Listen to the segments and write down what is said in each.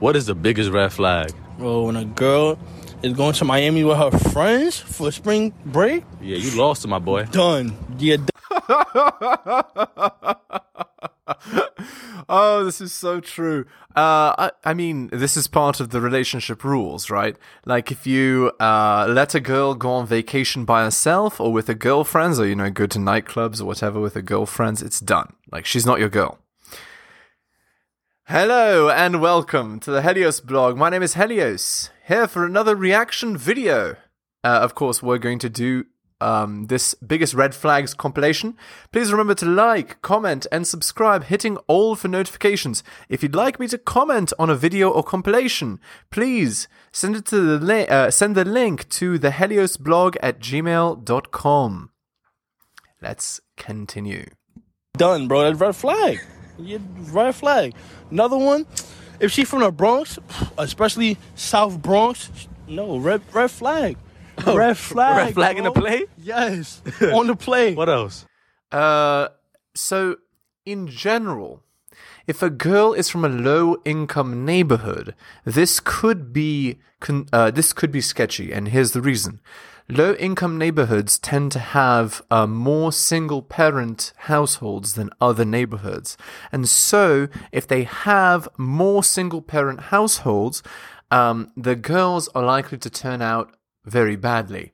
What is the biggest red flag? Bro, when a girl is going to Miami with her friends for spring break, Yeah, you lost to my boy. done. Yeah, oh, this is so true. Uh, I, I mean, this is part of the relationship rules, right? Like, if you uh, let a girl go on vacation by herself or with her girlfriends, or you know, go to nightclubs or whatever with her girlfriends, it's done. Like, she's not your girl. Hello and welcome to the Helios blog. My name is Helios, here for another reaction video. Uh, of course, we're going to do um, this biggest red flags compilation. Please remember to like, comment, and subscribe, hitting all for notifications. If you'd like me to comment on a video or compilation, please send it to the li- uh, send the link to the Helios blog at gmail.com. Let's continue. done, bro. That's red flag. Yeah, red flag. Another one, if she from the Bronx, especially South Bronx, no, red red flag. red flag. red flag in the bro. play? Yes, on the play. What else? Uh, so in general, if a girl is from a low income neighborhood, this could be con- uh, this could be sketchy, and here's the reason. Low income neighborhoods tend to have uh, more single parent households than other neighborhoods. And so, if they have more single parent households, um, the girls are likely to turn out very badly.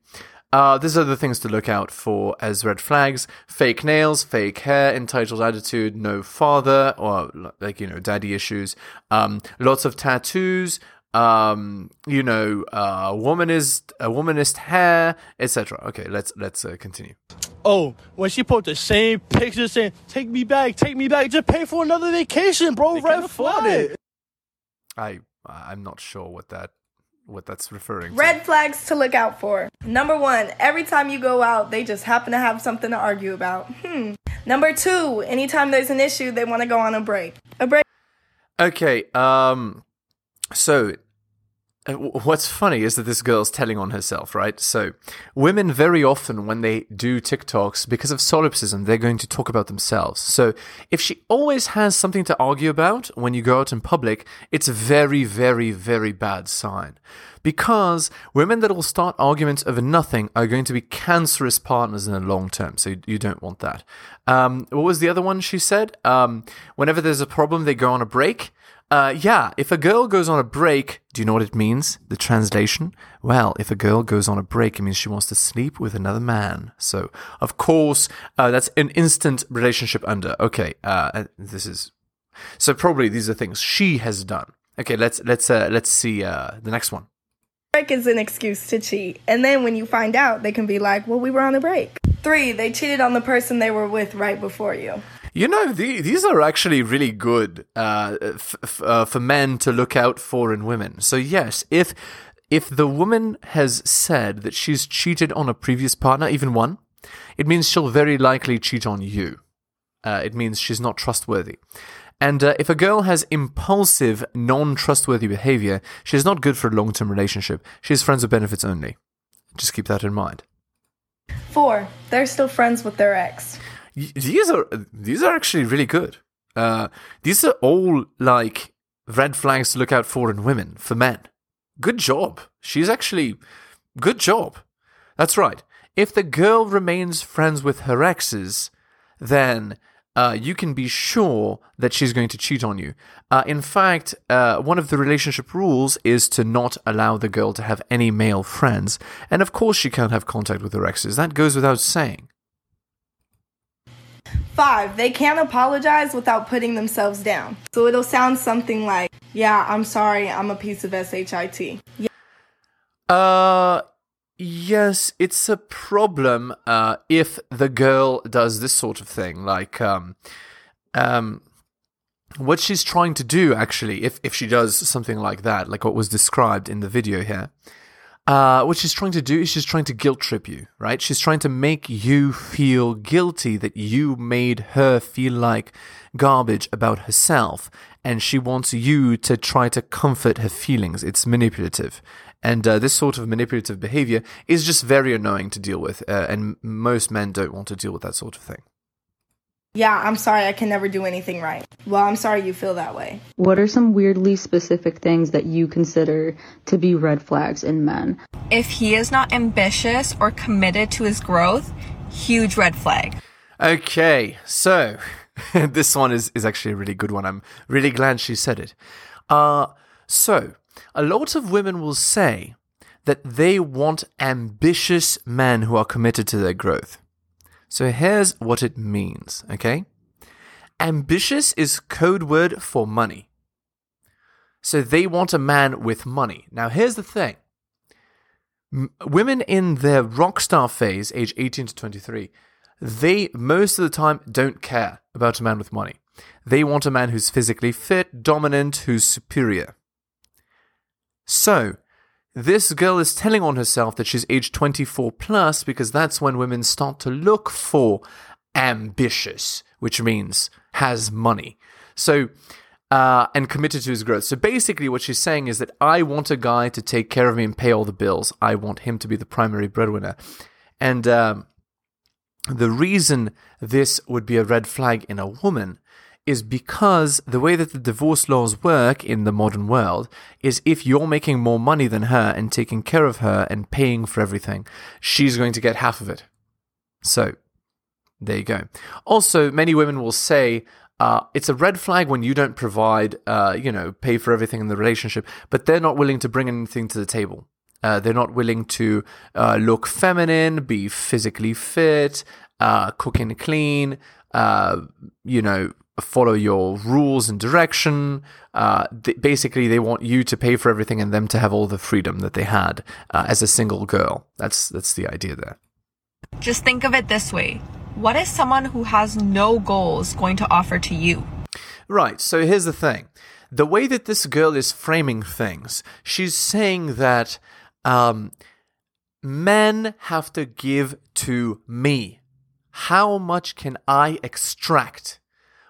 Uh, there's other things to look out for as red flags: fake nails, fake hair, entitled attitude, no father, or like you know, daddy issues. Um, lots of tattoos. Um, you know, uh, womanist, a womanist hair, etc. Okay, let's let's uh, continue. Oh, when she put the same picture saying, "Take me back, take me back," just pay for another vacation, bro. can't red flag. it. I I'm not sure what that what that's referring to. Red flags to look out for. Number one, every time you go out, they just happen to have something to argue about. Hmm. Number two, anytime there's an issue, they want to go on a break. A break Okay, um, so w- what's funny is that this girl's telling on herself, right? So women very often, when they do TikToks, because of solipsism, they're going to talk about themselves. So if she always has something to argue about when you go out in public, it's a very, very, very bad sign. Because women that will start arguments over nothing are going to be cancerous partners in the long term. So you, don't want that. Um, what was the other one she said? Um, whenever there's a problem, they go on a break. Uh, yeah, if a girl goes on a break, do you know what it means? The translation? Well, if a girl goes on a break, it means she wants to sleep with another man. So, of course, uh, that's an instant relationship under. Okay, uh, this is so probably these are things she has done. Okay, let's let's uh, let's see uh, the next one. break is an excuse to cheat. And then when you find out, they can be like, well, we were on a break. Three, they cheated on the person they were with right before you. You know, the, these are actually really good uh, f- f- uh, for men to look out for in women. So yes, if if the woman has said that she's cheated on a previous partner, even one, it means she'll very likely cheat on you. Uh, it means she's not trustworthy. And uh, if a girl has impulsive, non-trustworthy behavior, she's not good for a long-term relationship. She's friends with benefits only. Just keep that in mind. Four, they're still friends with their ex. These are these are actually really good. Uh, these are all like red flags to look out for in women for men. Good job. She's actually good job. That's right. If the girl remains friends with her exes, then uh, you can be sure that she's going to cheat on you. Uh, in fact, uh, one of the relationship rules is to not allow the girl to have any male friends. And of course, she can't have contact with her exes. That goes without saying. Five, they can't apologize without putting themselves down. So it'll sound something like, yeah, I'm sorry, I'm a piece of SHIT. Yeah, Uh, yes, it's a problem uh, if the girl does this sort of thing. Like, um, um, what she's trying to do, actually, if, if she does something like that, like what was described in the video here, uh, what she's trying to do is she's trying to guilt trip you, right? She's trying to make you feel guilty that you made her feel like garbage about herself, and she wants you to try to comfort her feelings. It's manipulative. And uh, this sort of manipulative behavior is just very annoying to deal with, uh, and most men don't want to deal with that sort of thing. Yeah, I'm sorry I can never do anything right. Well, I'm sorry you feel that way. What are some weirdly specific things that you consider to be red flags in men? If he is not ambitious or committed to his growth, huge red flag. Okay, so this one is, is actually a really good one. I'm really glad she said it. Uh, so, a lot of women will say that they want ambitious men who are committed to their growth. So, here's what it means, okay? Ambitious is code word for money. So, they want a man with money. Now, here's the thing M- women in their rock star phase, age 18 to 23, they most of the time don't care about a man with money. They want a man who's physically fit, dominant, who's superior. So, this girl is telling on herself that she's age 24 plus because that's when women start to look for ambitious, which means has money. So, uh, and committed to his growth. So basically, what she's saying is that I want a guy to take care of me and pay all the bills. I want him to be the primary breadwinner. And um, the reason this would be a red flag in a woman is because the way that the divorce laws work in the modern world is if you're making more money than her and taking care of her and paying for everything, she's going to get half of it. So, there you go. Also, many women will say, uh, it's a red flag when you don't provide, uh, you know, pay for everything in the relationship, but they're not willing to bring anything to the table. Uh, they're not willing to uh, look feminine, be physically fit, uh, cook and clean, uh, you know, follow your rules and direction. Uh, th- basically, they want you to pay for everything and them to have all the freedom that they had uh, as a single girl. That's that's the idea there. Just think of it this way what is someone who has no goals going to offer to you? Right, so here's the thing. The way that this girl is framing things, she's saying that um, men have to give to me. How much can I extract?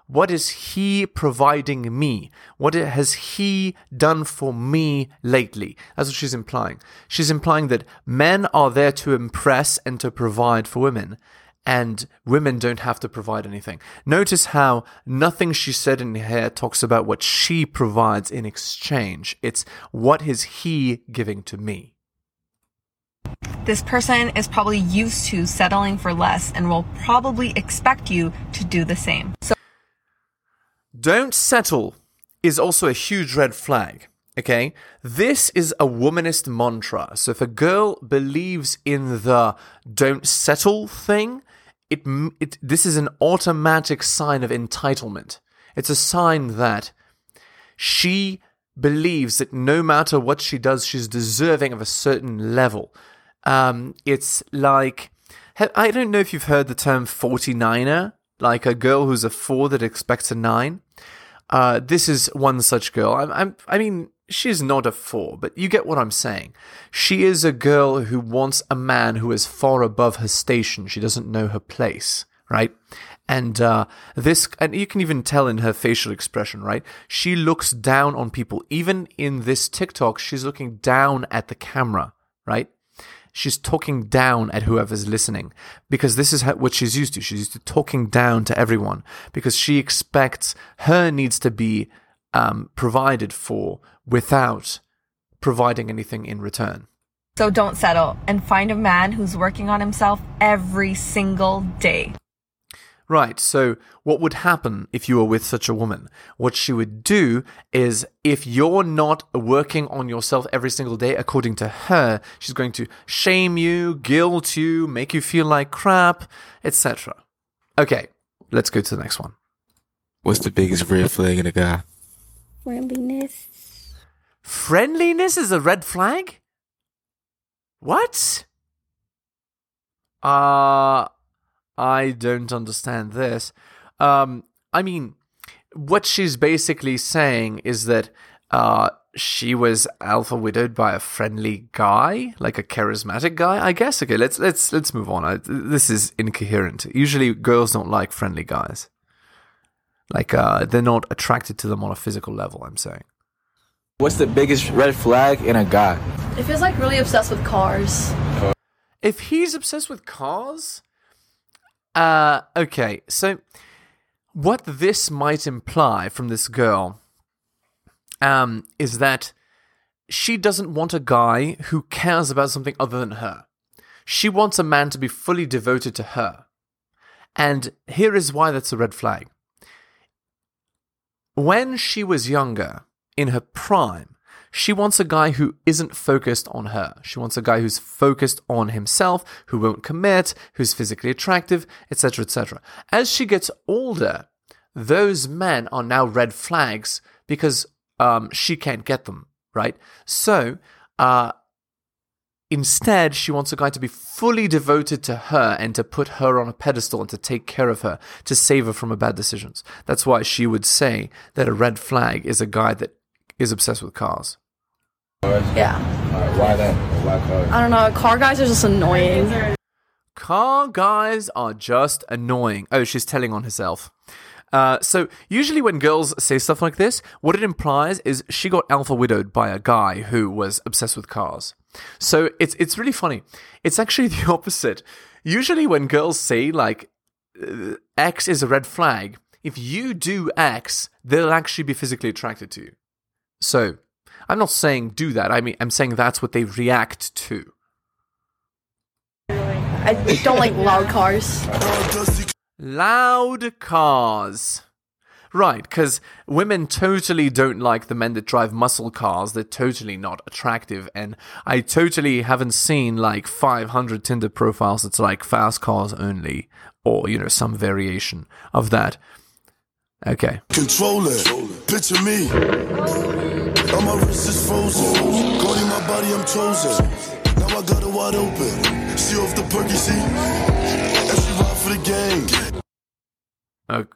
What is he providing me? What has he done for me lately? That's what she's implying. She's implying that men are there to impress and to provide for women, and women don't have to provide anything. Notice how nothing she said in here talks about what she provides in exchange. It's what is he giving to me. This person is probably used to settling for less and will probably expect you to do the same. So Don't settle is also a huge red flag. Okay? This is a womanist mantra. So if a girl believes in the don't settle thing, it, it this is an automatic sign of entitlement. It's a sign that she believes that no matter what she does, she's deserving of a certain level. Um, it's like I don't know if you've heard the term 49er, like a girl who's a four that expects a nine. Uh, this is one such girl. I'm, I'm, I mean, she's not a four, but you get what I'm saying. She is a girl who wants a man who is far above her station. She doesn't know her place, right? And uh, this, and you can even tell in her facial expression, right? She looks down on people. Even in this TikTok, she's looking down at the camera, right? She's talking down at whoever's listening because this is how, what she's used to. She's used to talking down to everyone because she expects her needs to be um, provided for without providing anything in return. So don't settle and find a man who's working on himself every single day. Right, so what would happen if you were with such a woman? What she would do is, if you're not working on yourself every single day, according to her, she's going to shame you, guilt you, make you feel like crap, etc. Okay, let's go to the next one. What's the biggest red flag in a guy? Friendliness. Friendliness is a red flag? What? Uh, I don't understand this. Um, I mean, what she's basically saying is that uh, she was alpha widowed by a friendly guy, like a charismatic guy. I guess. Okay, let's let's let's move on. I, this is incoherent. Usually, girls don't like friendly guys. Like, uh, they're not attracted to them on a physical level. I'm saying. What's the biggest red flag in a guy? If he's like really obsessed with cars, If he's obsessed with cars, uh, okay. So what this might imply from this girl um, is that she doesn't want a guy who cares about something other than her. She wants a man to be fully devoted to her. And here is why that's a red flag. When she was younger, in her prime, she wants a guy who isn't focused on her. She wants a guy who's focused on himself, who won't commit, who's physically attractive, etc., etc. As she gets older, those men are now red flags because um, she can't get them, right? So, uh, Instead, she wants a guy to be fully devoted to her and to put her on a pedestal and to take care of her, to save her from her bad decisions. That's why she would say that a red flag is a guy that is obsessed with cars. Yeah. why that? Why cars? I don't know. Car guys are just annoying. Car guys are just annoying. Oh, she's telling on herself. Uh, so usually when girls say stuff like this, what it implies is she got alpha widowed by a guy who was obsessed with cars. So it's it's really funny. It's actually the opposite. Usually when girls say like uh, X is a red flag, if you do X, they'll actually be physically attracted to you. So I'm not saying do that. I mean I'm saying that's what they react to. I don't like loud cars. Loud cars. Right, because women totally don't like the men that drive muscle cars. They're totally not attractive. And I totally haven't seen like 500 Tinder profiles that's like fast cars only, or, you know, some variation of that. Okay. Control it. Picture me. All my wrist is frozen. Going in my body, I'm chosen. Now I got it wide open. See off the perky seat. And she ride for the gang.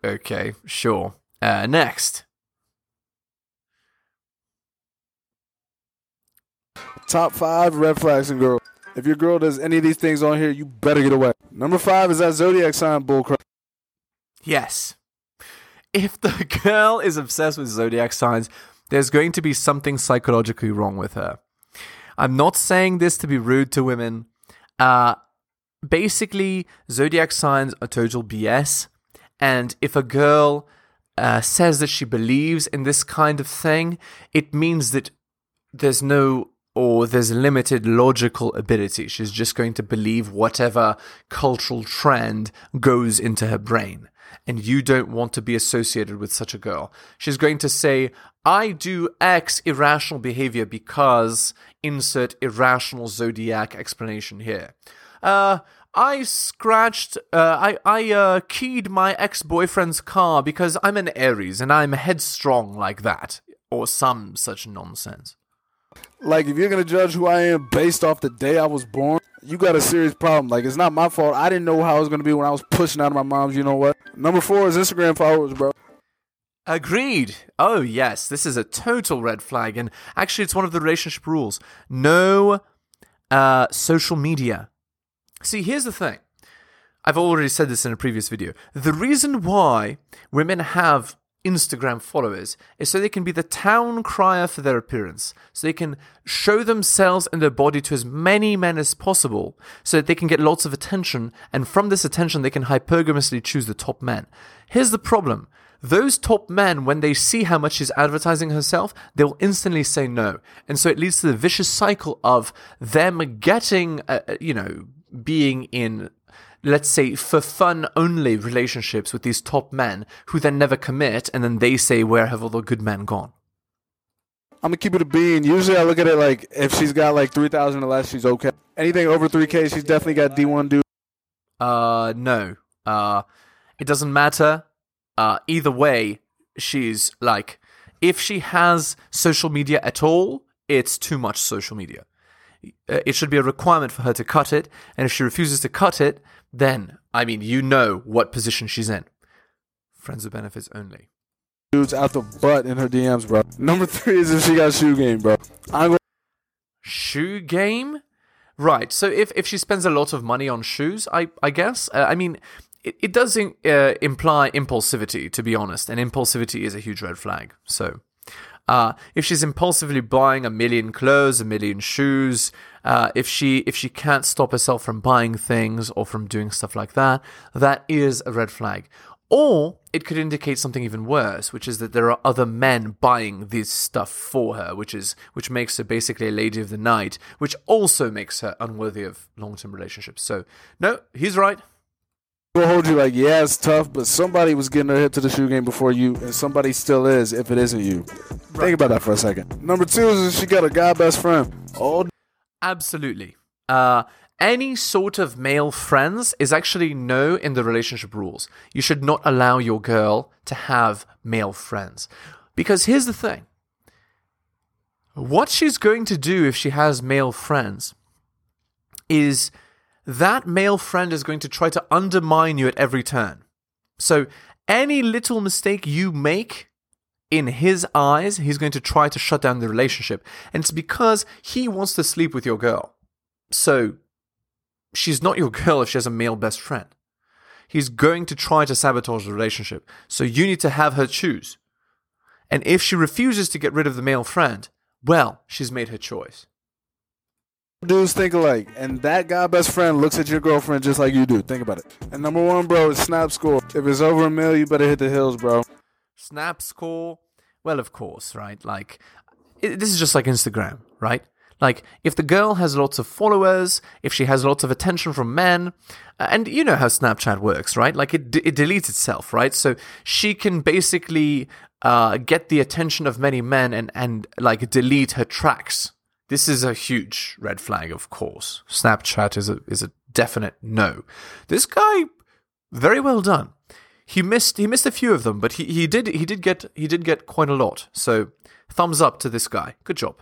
Okay, sure. Uh, next. Top five red flags in girl. If your girl does any of these things on here, you better get away. Number five is that zodiac sign bullcrap. Yes. If the girl is obsessed with zodiac signs, there's going to be something psychologically wrong with her. I'm not saying this to be rude to women. Uh, basically, zodiac signs are total BS. And if a girl uh, says that she believes in this kind of thing, it means that there's no or there's limited logical ability. She's just going to believe whatever cultural trend goes into her brain. And you don't want to be associated with such a girl. She's going to say, I do X irrational behavior because insert irrational zodiac explanation here. Uh, I scratched, uh, I, I, uh, keyed my ex boyfriend's car because I'm an Aries and I'm headstrong like that. Or some such nonsense. Like, if you're gonna judge who I am based off the day I was born, you got a serious problem. Like, it's not my fault. I didn't know how it was gonna be when I was pushing out of my mom's. You know what? Number four is Instagram followers, bro. Agreed. Oh, yes, this is a total red flag. And actually, it's one of the relationship rules no uh, social media. See, here's the thing. I've already said this in a previous video. The reason why women have Instagram followers is so they can be the town crier for their appearance. So they can show themselves and their body to as many men as possible so that they can get lots of attention. And from this attention, they can hypergamously choose the top men. Here's the problem. Those top men, when they see how much she's advertising herself, they will instantly say no. And so it leads to the vicious cycle of them getting, uh, uh, you know, being in let's say for fun only relationships with these top men who then never commit and then they say where have all the good men gone I'm gonna keep it a bean. Usually, I look at it like if she's got like three thousand or less, she's okay. Anything over three k, she's definitely got D1 dude. uh no uh it doesn't matter uh either way she's like if she has social media at all it's too much social media it should be a requirement for her to cut it and if she refuses to cut it then i mean you know what position she's in friends with benefits only Dudes out the butt in her DMs, bro. Number three is if she got shoe game, bro. I'm gonna shoe game right so if, if she spends a lot of money on shoes i i guess uh, i mean it, it does in, uh, imply impulsivity to be honest and impulsivity is a huge red flag so uh, if she's impulsively buying a million clothes, a million shoes, uh, if she if she can't stop herself from buying things or from doing stuff like that, that is a red flag. Or it could indicate something even worse, which is that there are other men buying this stuff for her, which is which makes her basically a lady of the night, which also makes her unworthy of long-term relationships. So, no, he's right. Will hold you like, yeah, it's tough, but somebody was getting their hip to the shoe game before you, and somebody still is if it isn't you. Think about that for a second. Number two is she got a guy best friend. Oh, Absolutely. Uh, any sort of male friends is actually no in the relationship rules. You should not allow your girl to have male friends. Because here's the thing what she's going to do if she has male friends is that male friend is going to try to undermine you at every turn. So, any little mistake you make in his eyes, he's going to try to shut down the relationship. And it's because he wants to sleep with your girl. So, she's not your girl if she has a male best friend. He's going to try to sabotage the relationship. So, you need to have her choose. And if she refuses to get rid of the male friend, well, she's made her choice. Dudes think alike, and that guy best friend looks at your girlfriend just like you do. Think about it. And number one, bro, is snap score. If it's over a mil, you better hit the hills, bro. Snap score? Well, of course, right? Like, it, this is just like Instagram, right? Like, if the girl has lots of followers, if she has lots of attention from men, uh, and you know how Snapchat works, right? Like, it, it deletes itself, right? So she can basically uh, get the attention of many men and, and like delete her tracks. This is a huge red flag, of course. Snapchat is a is a definite no. This guy, very well done. He missed he missed a few of them, but he, he did he did get he did get quite a lot. So thumbs up to this guy. Good job.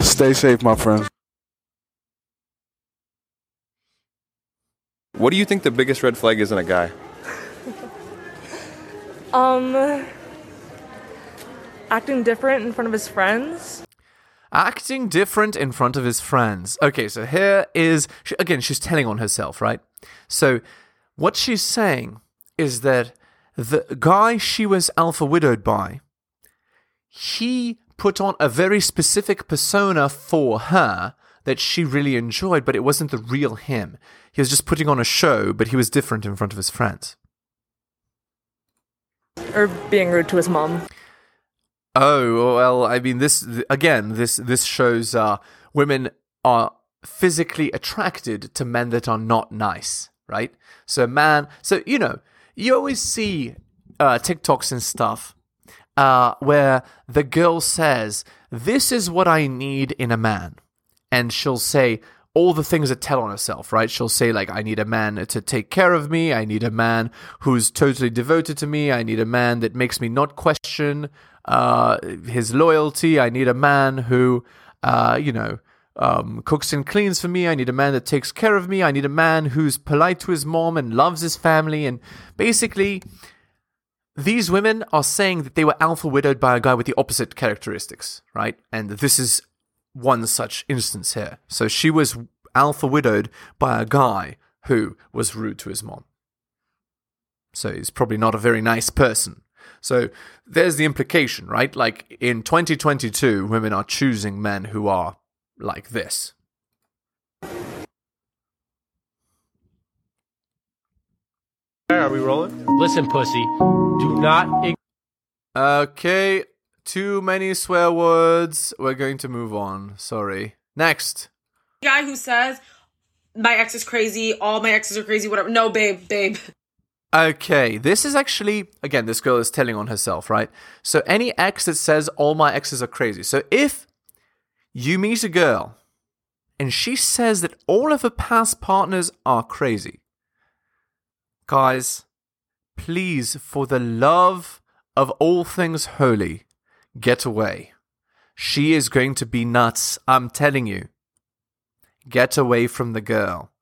Stay safe, my friends. What do you think the biggest red flag is in a guy? Um, acting different in front of his friends. Acting different in front of his friends. Okay, so here is she, again she's telling on herself, right? So what she's saying is that the guy she was alpha widowed by, he put on a very specific persona for her that she really enjoyed, but it wasn't the real him. He was just putting on a show, but he was different in front of his friends. Or being rude to his mom. Oh well, I mean this again. This this shows uh, women are physically attracted to men that are not nice, right? So man, so you know, you always see uh, TikToks and stuff uh, where the girl says, "This is what I need in a man," and she'll say all the things that tell on herself, right? She'll say like, "I need a man to take care of me. I need a man who's totally devoted to me. I need a man that makes me not question uh, his loyalty. I need a man who, uh, you know." Um, cooks and cleans for me. I need a man that takes care of me. I need a man who's polite to his mom and loves his family. And basically, these women are saying that they were alpha widowed by a guy with the opposite characteristics, right? And this is one such instance here. So she was alpha widowed by a guy who was rude to his mom. So he's probably not a very nice person. So there's the implication, right? Like in 2022, women are choosing men who are like this. Are we rolling? Listen, pussy. Do not. Ig- Okay, too many swear words. We're going to move on. Sorry. Next. guy who says my ex is crazy, all my exes are crazy, whatever. No, babe, babe. Okay, this is actually, again, this girl is telling on herself, right? So, any ex that says all my exes are crazy. So, if you meet a girl and she says that all of her past partners are crazy, guys, please, for the love of all things holy, get away. She is going to be nuts, I'm telling you. Get away from the girl.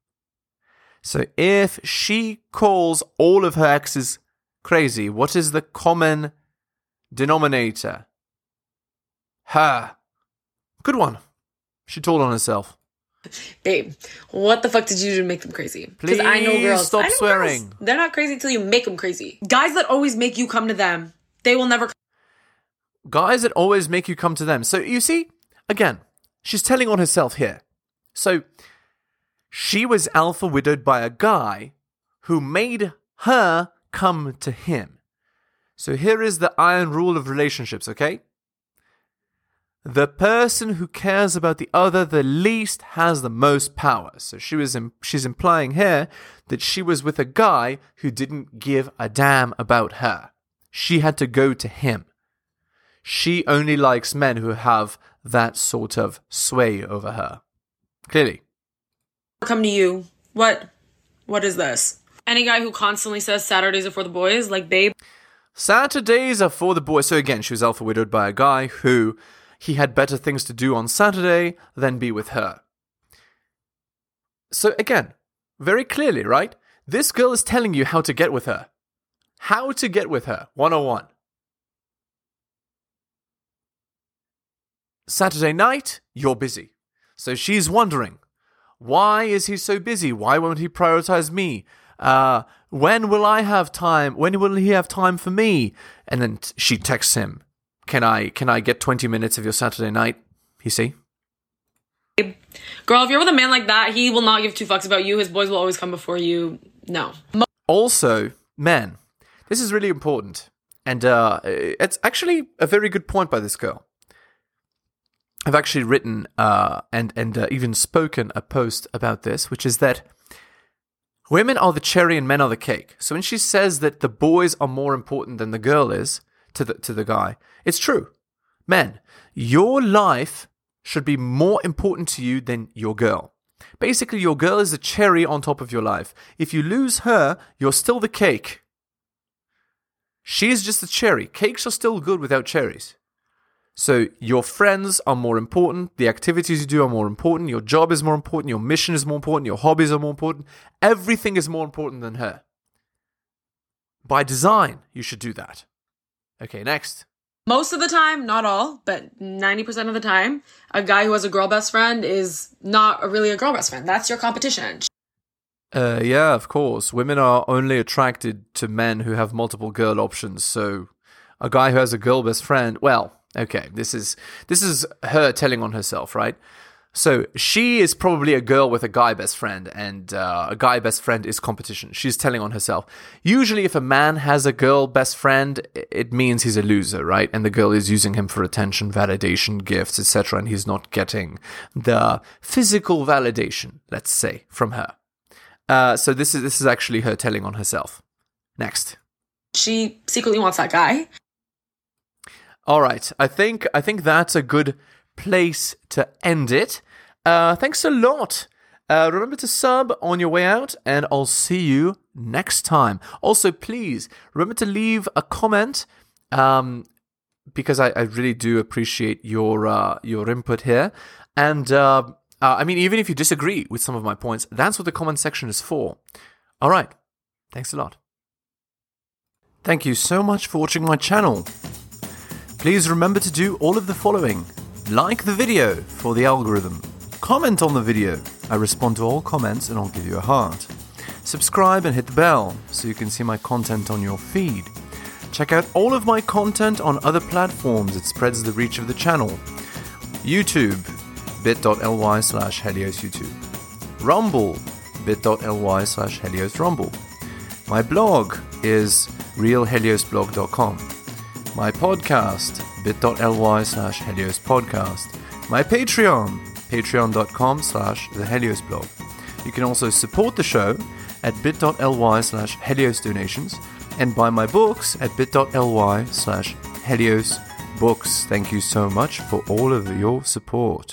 So if she calls all of her exes crazy, what is the common denominator? Her. Good one. She told on herself. Babe, what the fuck did you do to make them crazy? Because I know Please girls. stop I know swearing. girls. They're not crazy until you make them crazy. Guys that always make you come to them, they will never. Guys that always make you come to them. So you see, again, she's telling on herself here. So she was alpha widowed by a guy who made her come to him. So here is the iron rule of relationships, okay? The person who cares about the other the least has the most power. So she was Im- she's implying here that she was with a guy who didn't give a damn about her. She had to go to him. She only likes men who have that sort of sway over her. Clearly. Come to you. What? What is this? Any guy who constantly says Saturdays are for the boys, like babe. Saturdays are for the boys. So again, she was alpha widowed by a guy who he had better things to do on Saturday than be with her. So again, very clearly, right? This girl is telling you how to get with her. How to get with her. 101. Saturday night, you're busy. So she's wondering, why is he so busy? Why won't he prioritize me? Uh, when will I have time? When will he have time for me? And then t- she texts him, "Can I can I get 20 minutes of your Saturday night?" You see? Girl, if you're with a man like that, he will not give two fucks about you. His boys will always come before you. No. Also, men, this is really important. And uh, it's actually a very good point by this girl. I've actually written uh, and and uh, even spoken a post about this, which is that women are the cherry and men are the cake. So when she says that the boys are more important than the girl is to the to the guy, it's true. Men, your life should be more important to you than your girl. Basically, your girl is the cherry on top of your life. If you lose her, you're still the cake. She is just the cherry. Cakes are still good without cherries. So your friends are more important, the activities you do are more important, your job is more important, your mission is more important, your hobbies are more important. Everything is more important than her. By design, you should do that. Okay, next. Most of the time, not all, but 90% of the time, a guy who has a girl best friend is not really a girl best friend. That's your competition. Uh, yeah, of course. Women are only attracted to men who have multiple girl options. So, a guy who has a girl best friend, well, okay, this is this is her telling on herself, right? So she is probably a girl with a guy best friend, and uh, a guy best friend is competition. She's telling on herself. Usually, if a man has a girl best friend, it means he's a loser, right? And the girl is using him for attention, validation, gifts, etc., and he's not getting the physical validation, let's say, from her. Uh, so this is this is actually her telling on herself. Next. She secretly wants that guy. All right, I think I think that's a good place to end it. Uh, thanks a lot. Uh, remember to sub on your way out, and I'll see you next time. Also, please remember to leave a comment, um, because I, I really do appreciate your uh, your input here. And uh, uh, I mean, even if you disagree with some of my points, that's what the comment section is for. All right, thanks a lot. Thank you so much for watching my channel. Please remember to do all of the following. Like the video for the algorithm. Comment on the video. I respond to all comments and I'll give you a heart. Subscribe and hit the bell so you can see my content on your feed. Check out all of my content on other platforms, it spreads the reach of the channel. YouTube, bit.ly slash Helios YouTube. Rumble, bit.ly slash Helios Rumble. My blog is realheliosblog.com. My podcast, bit.ly slash Helios Podcast. My Patreon, patreon.com slash the Helios blog. You can also support the show at bit.ly slash Helios donations and buy my books at bit.ly slash Helios books. Thank you so much for all of your support.